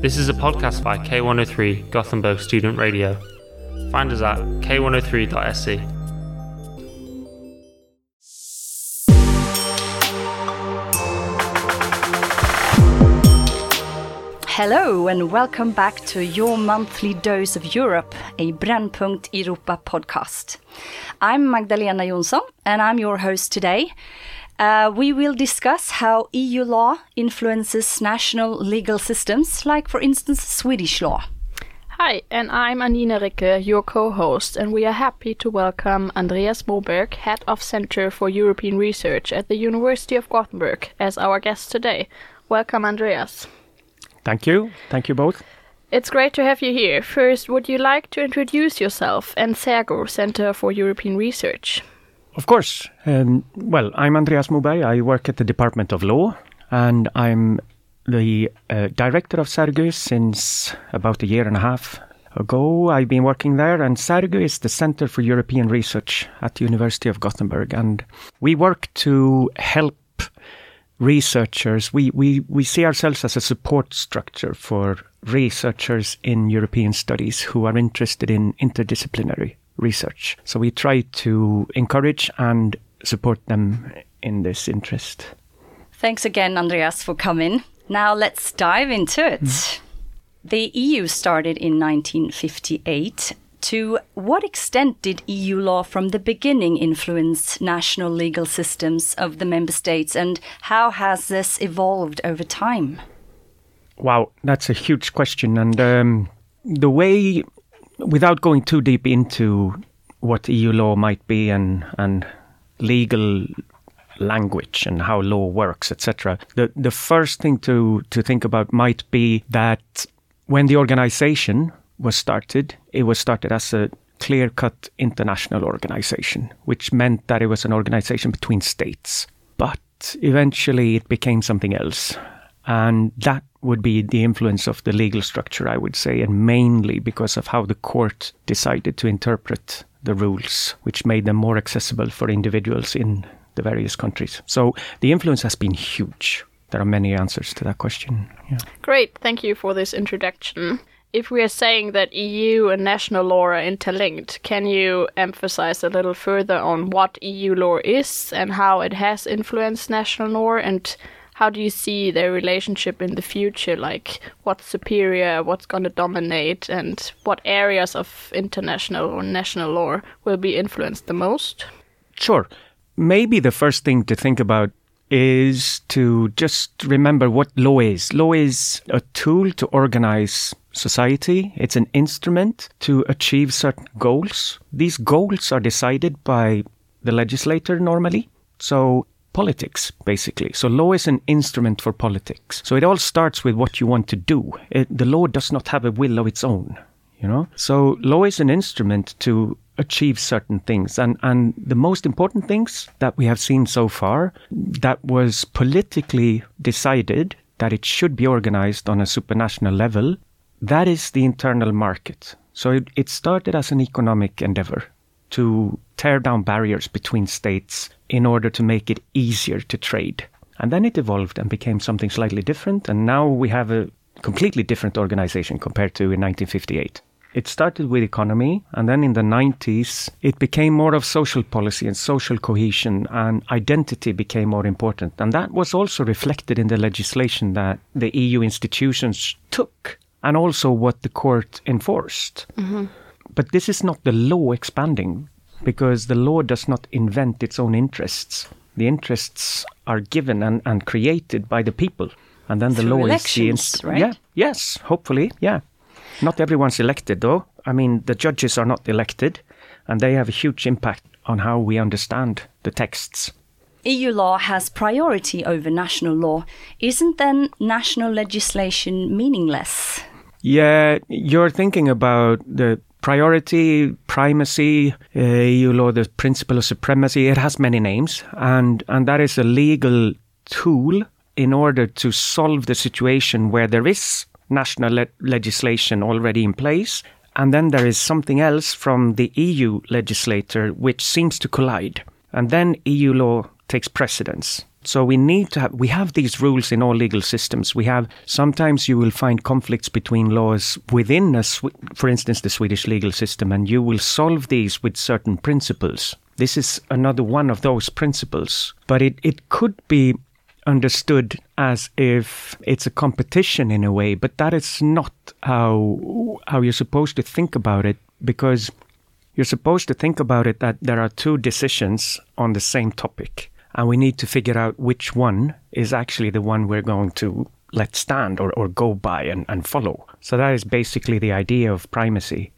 This is a podcast by K103 Gothenburg Student Radio. Find us at k103.se. Hello and welcome back to your monthly dose of Europe, a Brännpunkt Europa podcast. I'm Magdalena Johnson and I'm your host today. Uh, we will discuss how EU law influences national legal systems, like, for instance, Swedish law. Hi, and I'm Anina Ricke, your co-host, and we are happy to welcome Andreas Moberg, Head of Center for European Research at the University of Gothenburg, as our guest today. Welcome, Andreas. Thank you. Thank you both. It's great to have you here. First, would you like to introduce yourself and CERGU, Center for European Research? Of course. Um, well, I'm Andreas Moberg. I work at the Department of Law, and I'm the uh, director of CERGU since about a year and a half ago. I've been working there, and CERGU is the Center for European Research at the University of Gothenburg, and we work to help researchers. We, we, we see ourselves as a support structure for researchers in European studies who are interested in interdisciplinary research. So we try to encourage and support them in this interest. Thanks again, Andreas, for coming. Now let's dive into it. Mm. The EU started in 1958. To what extent did EU law from the beginning influence national legal systems of the member states, and how has this evolved over time? Wow, that's a huge question. And um, the way, without going too deep into what EU law might be and, and legal language and how law works, etc. The the first thing to to think about might be that when the organization was started, it was started as a clear-cut international organization, which meant that it was an organization between states. But eventually, it became something else, and that would be the influence of the legal structure, I would say, and mainly because of how the court decided to interpret the rules, which made them more accessible for individuals in the various countries. So the influence has been huge. There are many answers to that question. Yeah. Great, thank you for this introduction. If we are saying that EU and national law are interlinked, can you emphasize a little further on what EU law is and how it has influenced national law and how do you see their relationship in the future? Like, what's superior, what's going to dominate, and what areas of international or national law will be influenced the most? Sure. Maybe the first thing to think about is to just remember what law is. Law is a tool to organize society, it's an instrument to achieve certain goals. These goals are decided by the legislator normally. So politics, basically. So law is an instrument for politics. So it all starts with what you want to do. It, the law does not have a will of its own, you know? So law is an instrument to achieve certain things. And, and the most important things that we have seen so far that was politically decided that it should be organized on a supranational level, that is the internal market. So it, it started as an economic endeavor to tear down barriers between states in order to make it easier to trade. And then it evolved and became something slightly different. And now we have a completely different organization compared to in 1958. It started with economy, and then in the 90s, it became more of social policy and social cohesion, and identity became more important. And that was also reflected in the legislation that the EU institutions took, and also what the court enforced. Mm-hmm. But this is not the law expanding because the law does not invent its own interests. The interests are given and, and created by the people. And then the Through law is the inst- right? Yeah, yes, hopefully, yeah. Not everyone's elected though. I mean, the judges are not elected, and they have a huge impact on how we understand the texts. EU law has priority over national law. Isn't then national legislation meaningless? Yeah, you're thinking about the priority, primacy, uh, EU law, the principle of supremacy. It has many names, and and that is a legal tool in order to solve the situation where there is national le- legislation already in place, and then there is something else from the EU legislator which seems to collide, and then EU law takes precedence. So we need to have, we have these rules in all legal systems. We have, sometimes you will find conflicts between laws within a, for instance, the Swedish legal system, and you will solve these with certain principles. This is another one of those principles, but it, it could be understood as if it's a competition in a way, but that is not how how you're supposed to think about it because you're supposed to think about it that there are two decisions on the same topic and we need to figure out which one is actually the one we're going to let stand or, or go by and, and follow. So that is basically the idea of primacy.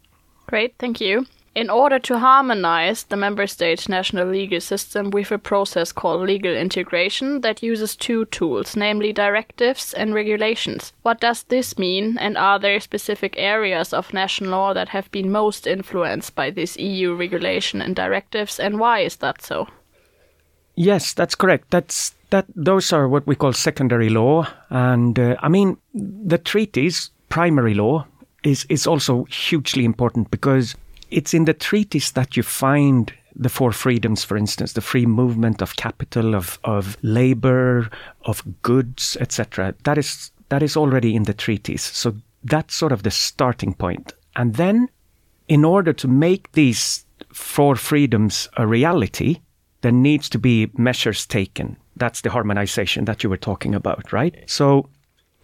Great, thank you. In order to harmonize the member states' national legal system with a process called legal integration that uses two tools, namely directives and regulations. What does this mean, and are there specific areas of national law that have been most influenced by this EU regulation and directives, and why is that so? Yes, that's correct. That's that. Those are what we call secondary law, and uh, I mean the treaties, primary law, is is also hugely important because it's in the treaties that you find the four freedoms, for instance, the free movement of capital, of of labor, of goods, etc. That is that is already in the treaties. So that's sort of the starting point, and then in order to make these four freedoms a reality there needs to be measures taken. That's the harmonization that you were talking about, right? So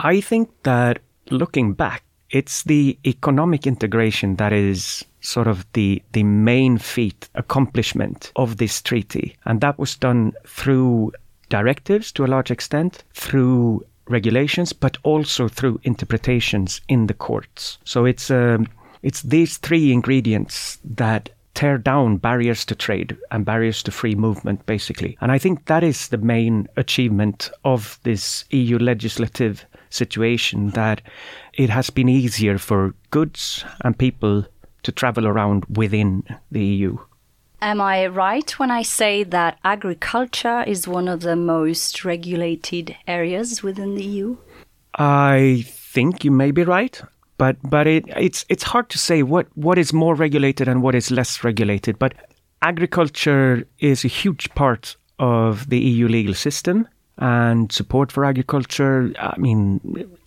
I think that looking back, it's the economic integration that is sort of the, the main feat, accomplishment of this treaty. And that was done through directives to a large extent, through regulations, but also through interpretations in the courts. So it's, um, it's these three ingredients that tear down barriers to trade and barriers to free movement, basically. And I think that is the main achievement of this EU legislative situation that it has been easier for goods and people to travel around within the EU. Am I right when I say that agriculture is one of the most regulated areas within the EU? I think you may be right but but it, it's it's hard to say what what is more regulated and what is less regulated. But agriculture is a huge part of the EU legal system and support for agriculture. I mean,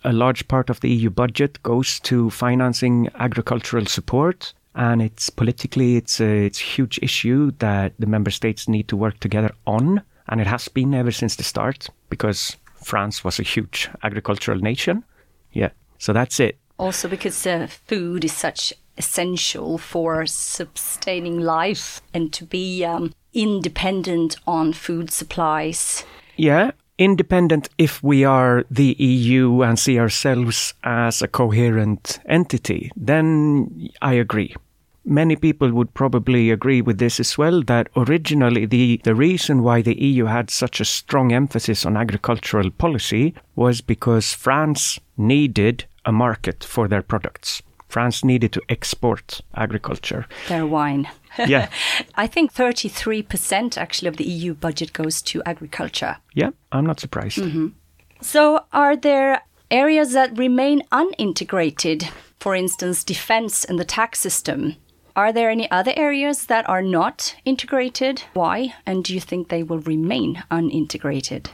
a large part of the EU budget goes to financing agricultural support. And it's politically, it's a, it's a huge issue that the member states need to work together on. And it has been ever since the start because France was a huge agricultural nation. Yeah. So that's it. Also, because uh, food is such essential for sustaining life and to be um, independent on food supplies. Yeah, independent if we are the EU and see ourselves as a coherent entity, then I agree. Many people would probably agree with this as well that originally the, the reason why the EU had such a strong emphasis on agricultural policy was because France needed a market for their products. France needed to export agriculture. Their wine. Yeah. I think 33% actually of the EU budget goes to agriculture. Yeah, I'm not surprised. Mm-hmm. So, are there areas that remain unintegrated? For instance, defense and the tax system. Are there any other areas that are not integrated? Why? And do you think they will remain unintegrated?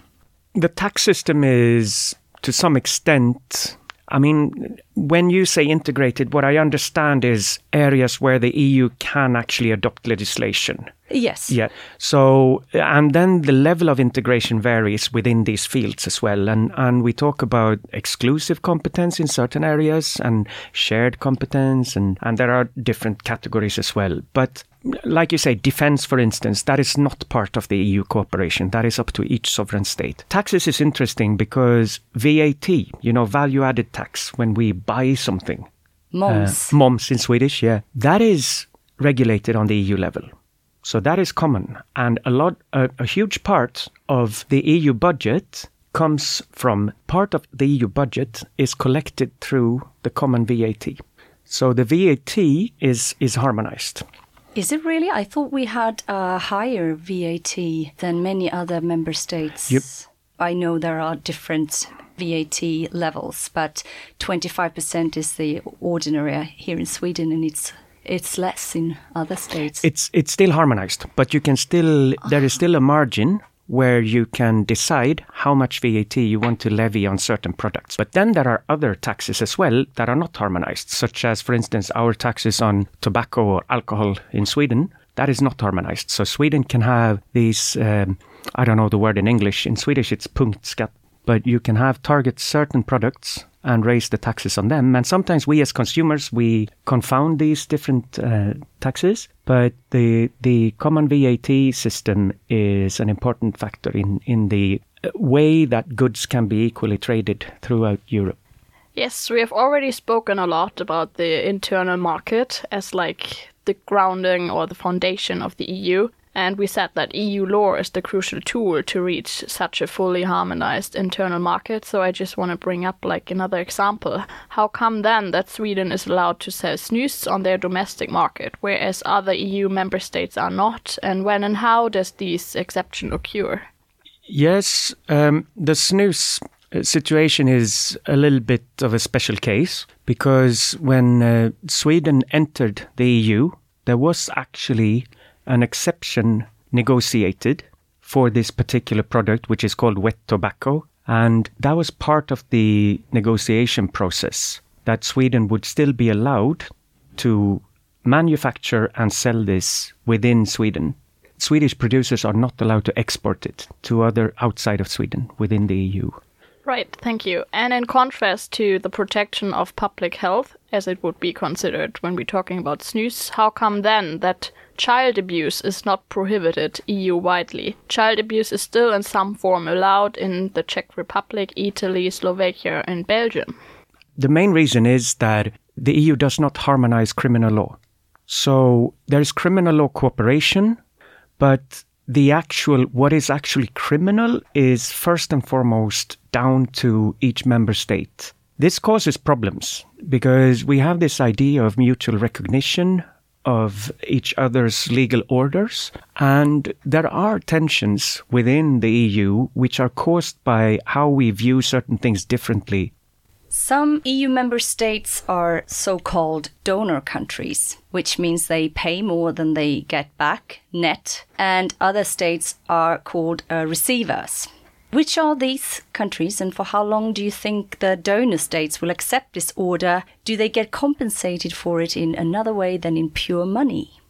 The tax system is, to some extent, I mean, when you say integrated, what I understand is areas where the EU can actually adopt legislation. Yes. Yeah. So, and then the level of integration varies within these fields as well. And, and we talk about exclusive competence in certain areas and shared competence, and, and there are different categories as well. But like you say, defense, for instance, that is not part of the EU cooperation. That is up to each sovereign state. Taxes is interesting because VAT, you know, value added tax, when we buy something. Moms. Uh, moms in Swedish, yeah. That is regulated on the EU level. So that is common. And a lot, a, a huge part of the EU budget comes from part of the EU budget is collected through the common VAT. So the VAT is, is harmonized. Is it really? I thought we had a higher VAT than many other member states. Yep. I know there are different VAT levels, but 25% is the ordinary here in Sweden, and it's it's less in other states. It's it's still harmonized, but you can still there is still a margin where you can decide how much VAT you want to levy on certain products. But then there are other taxes as well that are not harmonized, such as, for instance, our taxes on tobacco or alcohol in Sweden. That is not harmonized. So Sweden can have these, um, I don't know the word in English. In Swedish, it's punktskatt. But you can have target certain products and raise the taxes on them. And sometimes we as consumers, we confound these different uh, taxes. But the, the common VAT system is an important factor in, in the way that goods can be equally traded throughout Europe. Yes, we have already spoken a lot about the internal market as like the grounding or the foundation of the EU. And we said that EU law is the crucial tool to reach such a fully harmonized internal market. So I just want to bring up like another example. How come then that Sweden is allowed to sell snus on their domestic market, whereas other EU member states are not? And when and how does this exception occur? Yes, um, the snus situation is a little bit of a special case because when uh, Sweden entered the EU, there was actually an exception negotiated for this particular product, which is called wet tobacco. And that was part of the negotiation process that Sweden would still be allowed to manufacture and sell this within Sweden. Swedish producers are not allowed to export it to other outside of Sweden within the EU. Right, thank you. And in contrast to the protection of public health, as it would be considered when we're talking about snus, how come then that child abuse is not prohibited EU widely? Child abuse is still in some form allowed in the Czech Republic, Italy, Slovakia, and Belgium. The main reason is that the EU does not harmonize criminal law. So there is criminal law cooperation, but the actual what is actually criminal is first and foremost down to each member state. This causes problems because we have this idea of mutual recognition of each other's legal orders, and there are tensions within the EU which are caused by how we view certain things differently some EU member states are so called donor countries, which means they pay more than they get back net, and other states are called uh, receivers. Which are these countries, and for how long do you think the donor states will accept this order? Do they get compensated for it in another way than in pure money?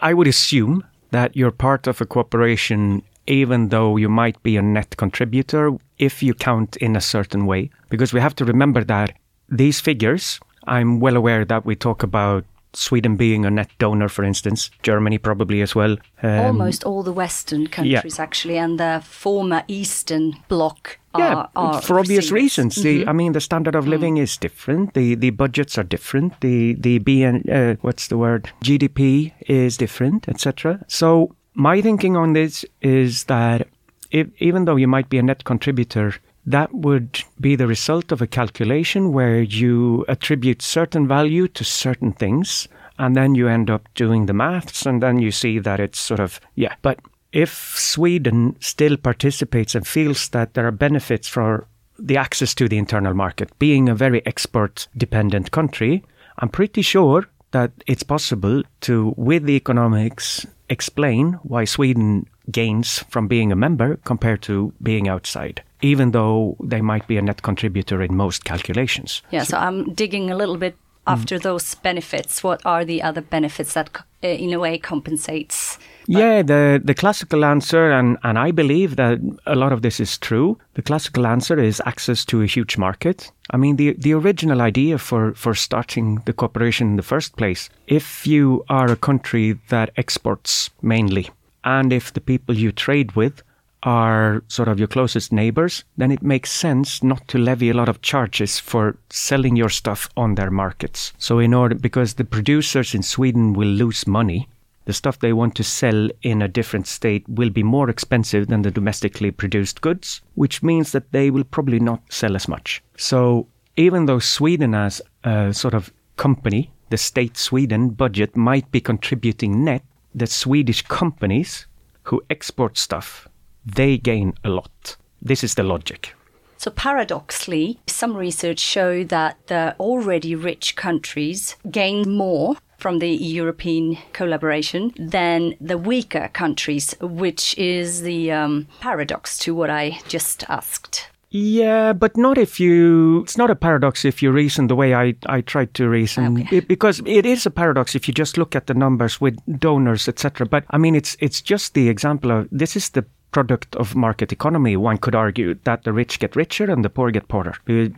I would assume that you're part of a cooperation even though you might be a net contributor if you count in a certain way. Because we have to remember that these figures, I'm well aware that we talk about Sweden being a net donor, for instance, Germany probably as well. Um, Almost all the Western countries, yeah. actually, and the former Eastern Bloc. Yeah, are, for obvious reasons. Mm-hmm. The, I mean, the standard of living mm. is different. The the budgets are different. The the BN, uh, what's the word? GDP is different, etc. So my thinking on this is that if, even though you might be a net contributor, that would be the result of a calculation where you attribute certain value to certain things, and then you end up doing the maths, and then you see that it's sort of, yeah. But if Sweden still participates and feels that there are benefits for the access to the internal market, being a very export dependent country, I'm pretty sure that it's possible to, with the economics, explain why Sweden gains from being a member compared to being outside, even though they might be a net contributor in most calculations. Yeah, so I'm digging a little bit after mm. those benefits. What are the other benefits that, uh, in a way, compensates? Yeah, the the classical answer, and and I believe that a lot of this is true. The classical answer is access to a huge market. I mean, the the original idea for for starting the cooperation in the first place, if you are a country that exports mainly, and if the people you trade with are sort of your closest neighbors, then it makes sense not to levy a lot of charges for selling your stuff on their markets. So, in order, because the producers in Sweden will lose money, the stuff they want to sell in a different state will be more expensive than the domestically produced goods, which means that they will probably not sell as much. So, even though Sweden as a sort of company, the state Sweden budget might be contributing net, the Swedish companies who export stuff they gain a lot. This is the logic. So, paradoxically, some research show that the already rich countries gain more from the European collaboration than the weaker countries, which is the um, paradox to what I just asked. Yeah, but not if you. It's not a paradox if you reason the way I, I tried to reason, Okay. It- because it is a paradox if you just look at the numbers with donors, etc. But I mean, it's it's just the example of this is the product of market economy. One could argue that the rich get richer and the poor get poorer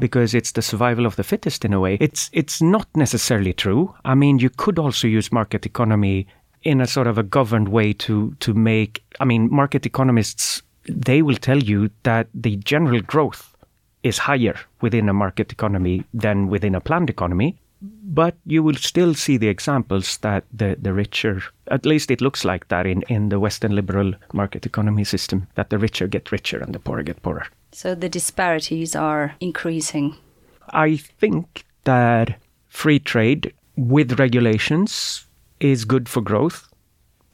because it's the survival of the fittest in a way. It's it's not necessarily true. I mean, you could also use market economy in a sort of a governed way to to make. I mean, market economists they will tell you that the general growth is higher within a market economy than within a planned economy. But you will still see the examples that the, the richer, at least it looks like that in, in the Western liberal market economy system, that the richer get richer and the poorer get poorer. So the disparities are increasing. I think that free trade with regulations is good for growth,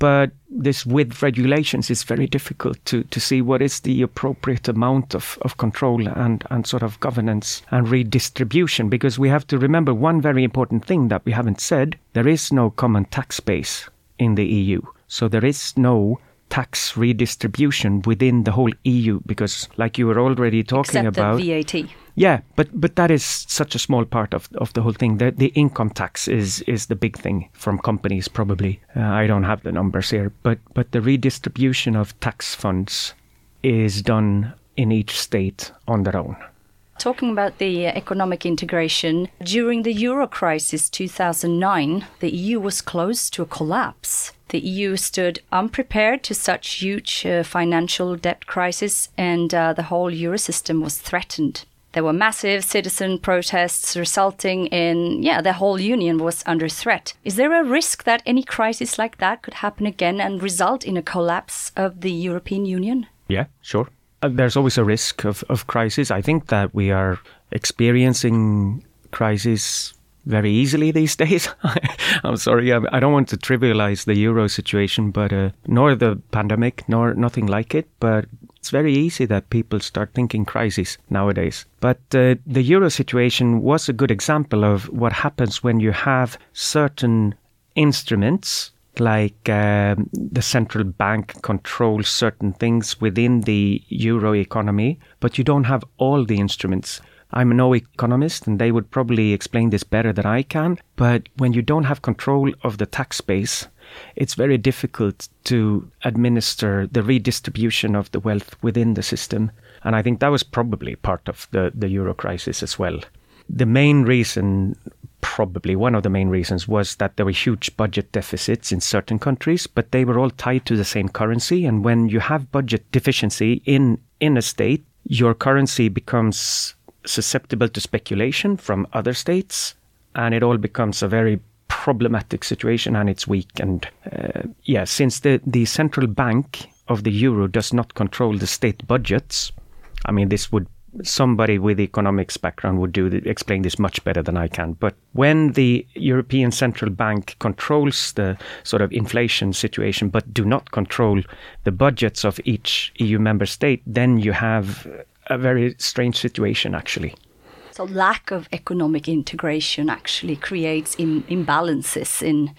but this with regulations is very difficult to, to see what is the appropriate amount of, of control and, and sort of governance and redistribution because we have to remember one very important thing that we haven't said there is no common tax base in the EU. So there is no tax redistribution within the whole EU because like you were already talking except about the VAT. Yeah, but but that is such a small part of, of the whole thing. The the income tax is is the big thing from companies probably. Uh, I don't have the numbers here, but but the redistribution of tax funds is done in each state on their own. Talking about the uh, economic integration, during the euro crisis 2009, the EU was close to a collapse. The EU stood unprepared to such huge uh, financial debt crisis, and uh, the whole euro system was threatened. There were massive citizen protests resulting in, yeah, the whole union was under threat. Is there a risk that any crisis like that could happen again and result in a collapse of the European Union? Yeah, sure. Uh, there's always a risk of, of crisis. I think that we are experiencing crisis very easily these days. I'm sorry, I, I don't want to trivialize the euro situation, but uh, nor the pandemic, nor nothing like it. But it's very easy that people start thinking crisis nowadays. But uh, the euro situation was a good example of what happens when you have certain instruments like um, the central bank controls certain things within the euro economy, but you don't have all the instruments. I'm no economist, and they would probably explain this better than I can. But when you don't have control of the tax base, it's very difficult to administer the redistribution of the wealth within the system. And I think that was probably part of the, the euro crisis as well. The main reason, probably one of the main reasons, was that there were huge budget deficits in certain countries, but they were all tied to the same currency. And when you have budget deficiency in, in a state, your currency becomes susceptible to speculation from other states, and it all becomes a very problematic situation and it's weak. And uh, yeah, since the, the central bank of the euro does not control the state budgets, I mean, this would somebody with economics background would do explain this much better than I can. But when the European Central Bank controls the sort of inflation situation, but do not control the budgets of each EU member state, then you have a very strange situation actually. So lack of economic integration actually creates Im- imbalances in,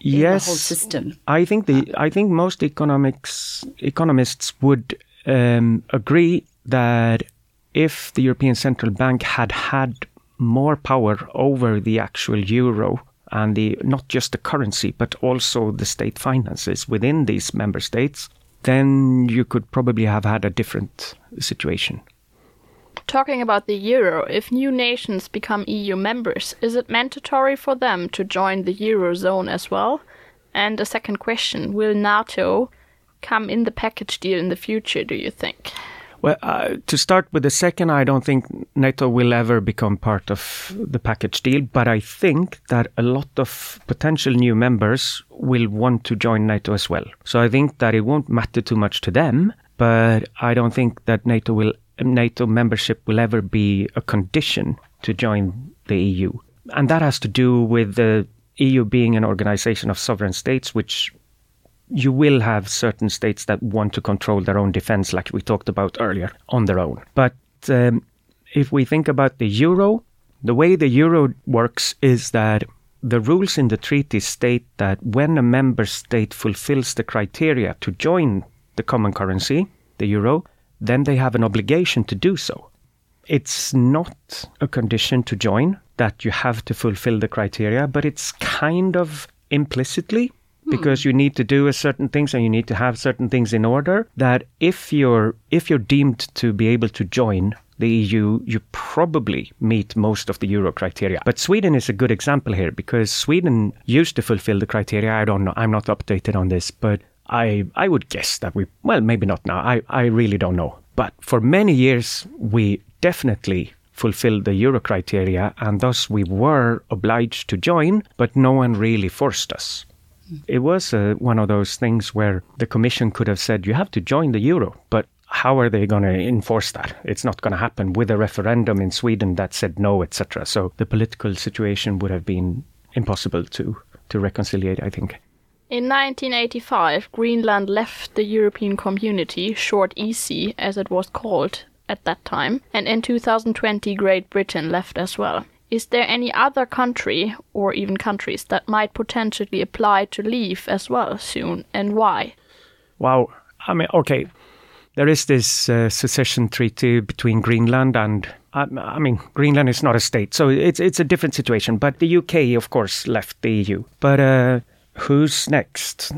yes, the whole system. I think the I think most economics economists would um, agree that if the European Central Bank had had more power over the actual euro and the not just the currency but also the state finances within these member states, then you could probably have had a different situation. Talking about the euro, if new nations become EU members, is it mandatory for them to join the eurozone as well? And a second question Will NATO come in the package deal in the future, do you think? Well, uh, to start with the second, I don't think NATO will ever become part of the package deal, but I think that a lot of potential new members will want to join NATO as well. So I think that it won't matter too much to them, but I don't think that NATO will NATO membership will ever be a condition to join the EU. And that has to do with the EU being an organization of sovereign states, which you will have certain states that want to control their own defense, like we talked about earlier, on their own. But um, if we think about the euro, the way the euro works is that the rules in the treaty state that when a member state fulfills the criteria to join the common currency, the euro, then they have an obligation to do so. It's not a condition to join that you have to fulfill the criteria, but it's kind of implicitly hmm. because you need to do a certain things and you need to have certain things in order that if you're if you're deemed to be able to join the EU, you probably meet most of the euro criteria. But Sweden is a good example here because Sweden used to fulfill the criteria. I don't know. I'm not updated on this, but I I would guess that we well maybe not now. I I really don't know. But for many years we definitely fulfilled the euro criteria and thus we were obliged to join, but no one really forced us. It was uh, one of those things where the commission could have said you have to join the euro, but how are they going to enforce that? It's not going to happen with a referendum in Sweden that said no, etc. So the political situation would have been impossible to to reconciliate, I think. In 1985, Greenland left the European Community, short EC as it was called at that time, and in 2020, Great Britain left as well. Is there any other country or even countries that might potentially apply to leave as well soon, and why? Wow. I mean, okay. There is this uh, secession treaty between Greenland and I, mean Greenland is not a state, so it's it's a different situation. But the UK, of course, left the EU. But uh, who's next?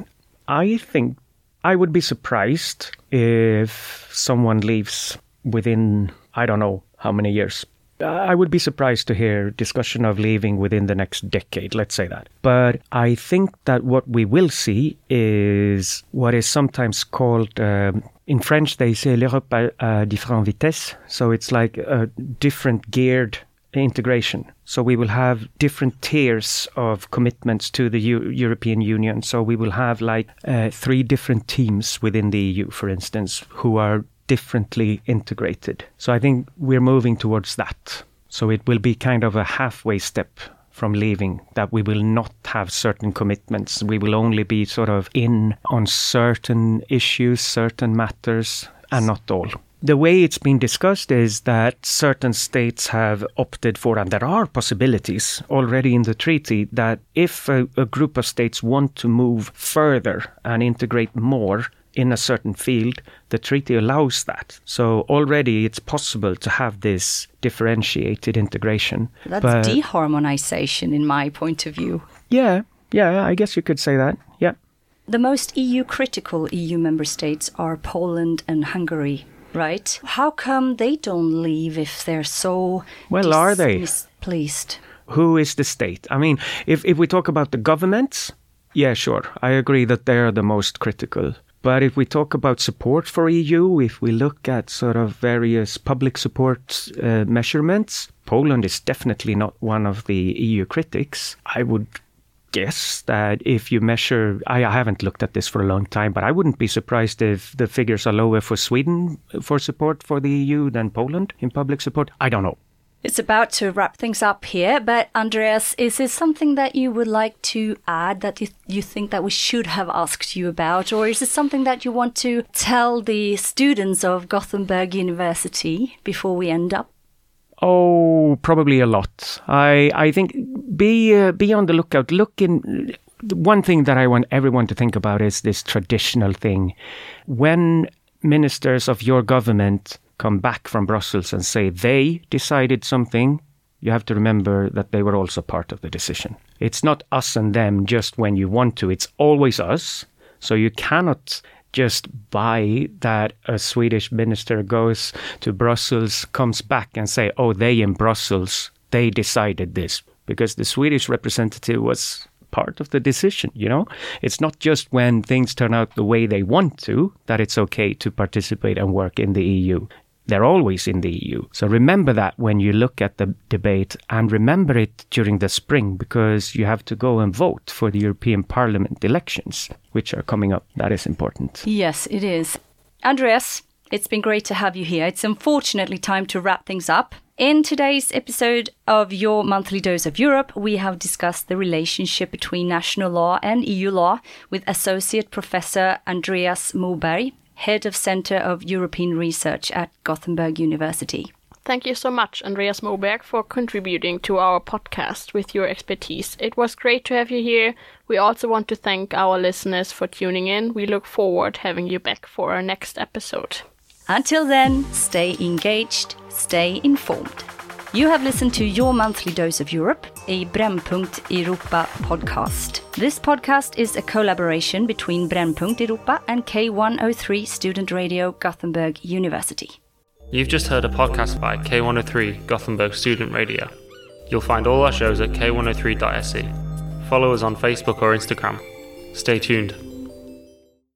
I think I would be surprised if someone leaves within I don't know how many years. I would be surprised to hear discussion of leaving within the next decade, let's say that. But I think that what we will see is what is sometimes called, um, in French, they say l'Europe à, différentes vitesses. So it's like a different geared integration. So we will have different tiers of commitments to the U- European Union. So we will have like uh, three different teams within the EU, for instance, who are differently integrated. So I think we're moving towards that. So it will be kind of a halfway step from leaving that we will not have certain commitments. We will only be sort of in on certain issues, certain matters, and not all. The way it's been discussed is that certain states have opted for, and there are possibilities already in the treaty, that if a, a group of states want to move further and integrate more, in a certain field, the treaty allows that. So already it's possible to have this differentiated integration. That's But- deharmonization, in my point of view. Yeah, yeah, I guess you could say that. Yeah. The most EU critical EU member states are Poland and Hungary, right? How come they don't leave if they're so Well, are they? displeased? Who is the state? I mean, if, if we talk about the governments, yeah, sure. I agree that they're the most critical. But if we talk about support for EU, if we look at sort of various public support uh, measurements, Poland is definitely not one of the EU critics. I would guess that if you measure, I, I haven't looked at this for a long time, but I wouldn't be surprised if the figures are lower for Sweden for support for the EU than Poland in public support. I don't know. It's about to wrap things up here, but Andreas, is there something that you would like to add that you, you think that we should have asked you about, or is it something that you want to tell the students of Gothenburg University before we end up? Oh, probably a lot. I I think be uh, be on the lookout. Look in. One thing that I want everyone to think about is this traditional thing. When ministers of your government come back from Brussels and say they decided something, you have to remember that they were also part of the decision. It's not us and them just when you want to, it's always us. So you cannot just buy that a Swedish minister goes to Brussels, comes back and say, oh, they in Brussels, they decided this. Because the Swedish representative was part of the decision, you know? It's not just when things turn out the way they want to that it's okay to participate and work in the EU. They're always in the EU. So remember that when you look at the debate and remember it during the spring because you have to go and vote for the European Parliament elections, which are coming up. That is important. Yes, it is. Andreas, it's been great to have you here. It's unfortunately time to wrap things up. In today's episode of Your Monthly Dose of Europe, we have discussed the relationship between national law and EU law with Associate Professor Andreas Moberg, Head of Center of European Research at Gothenburg University. Thank you so much, Andreas Moberg, for contributing to our podcast with your expertise. It was great to have you here. We also want to thank our listeners for tuning in. We look forward having you back for our next episode. Until then, stay engaged, stay informed. You have listened to your monthly dose of Europe, a Brännpunkt Europa podcast. This podcast is a collaboration between Brännpunkt Europa and K103 Student Radio Gothenburg University. You've just heard a podcast by K103 Gothenburg Student Radio. You'll find all our shows at k103.se. Follow us on Facebook or Instagram. Stay tuned.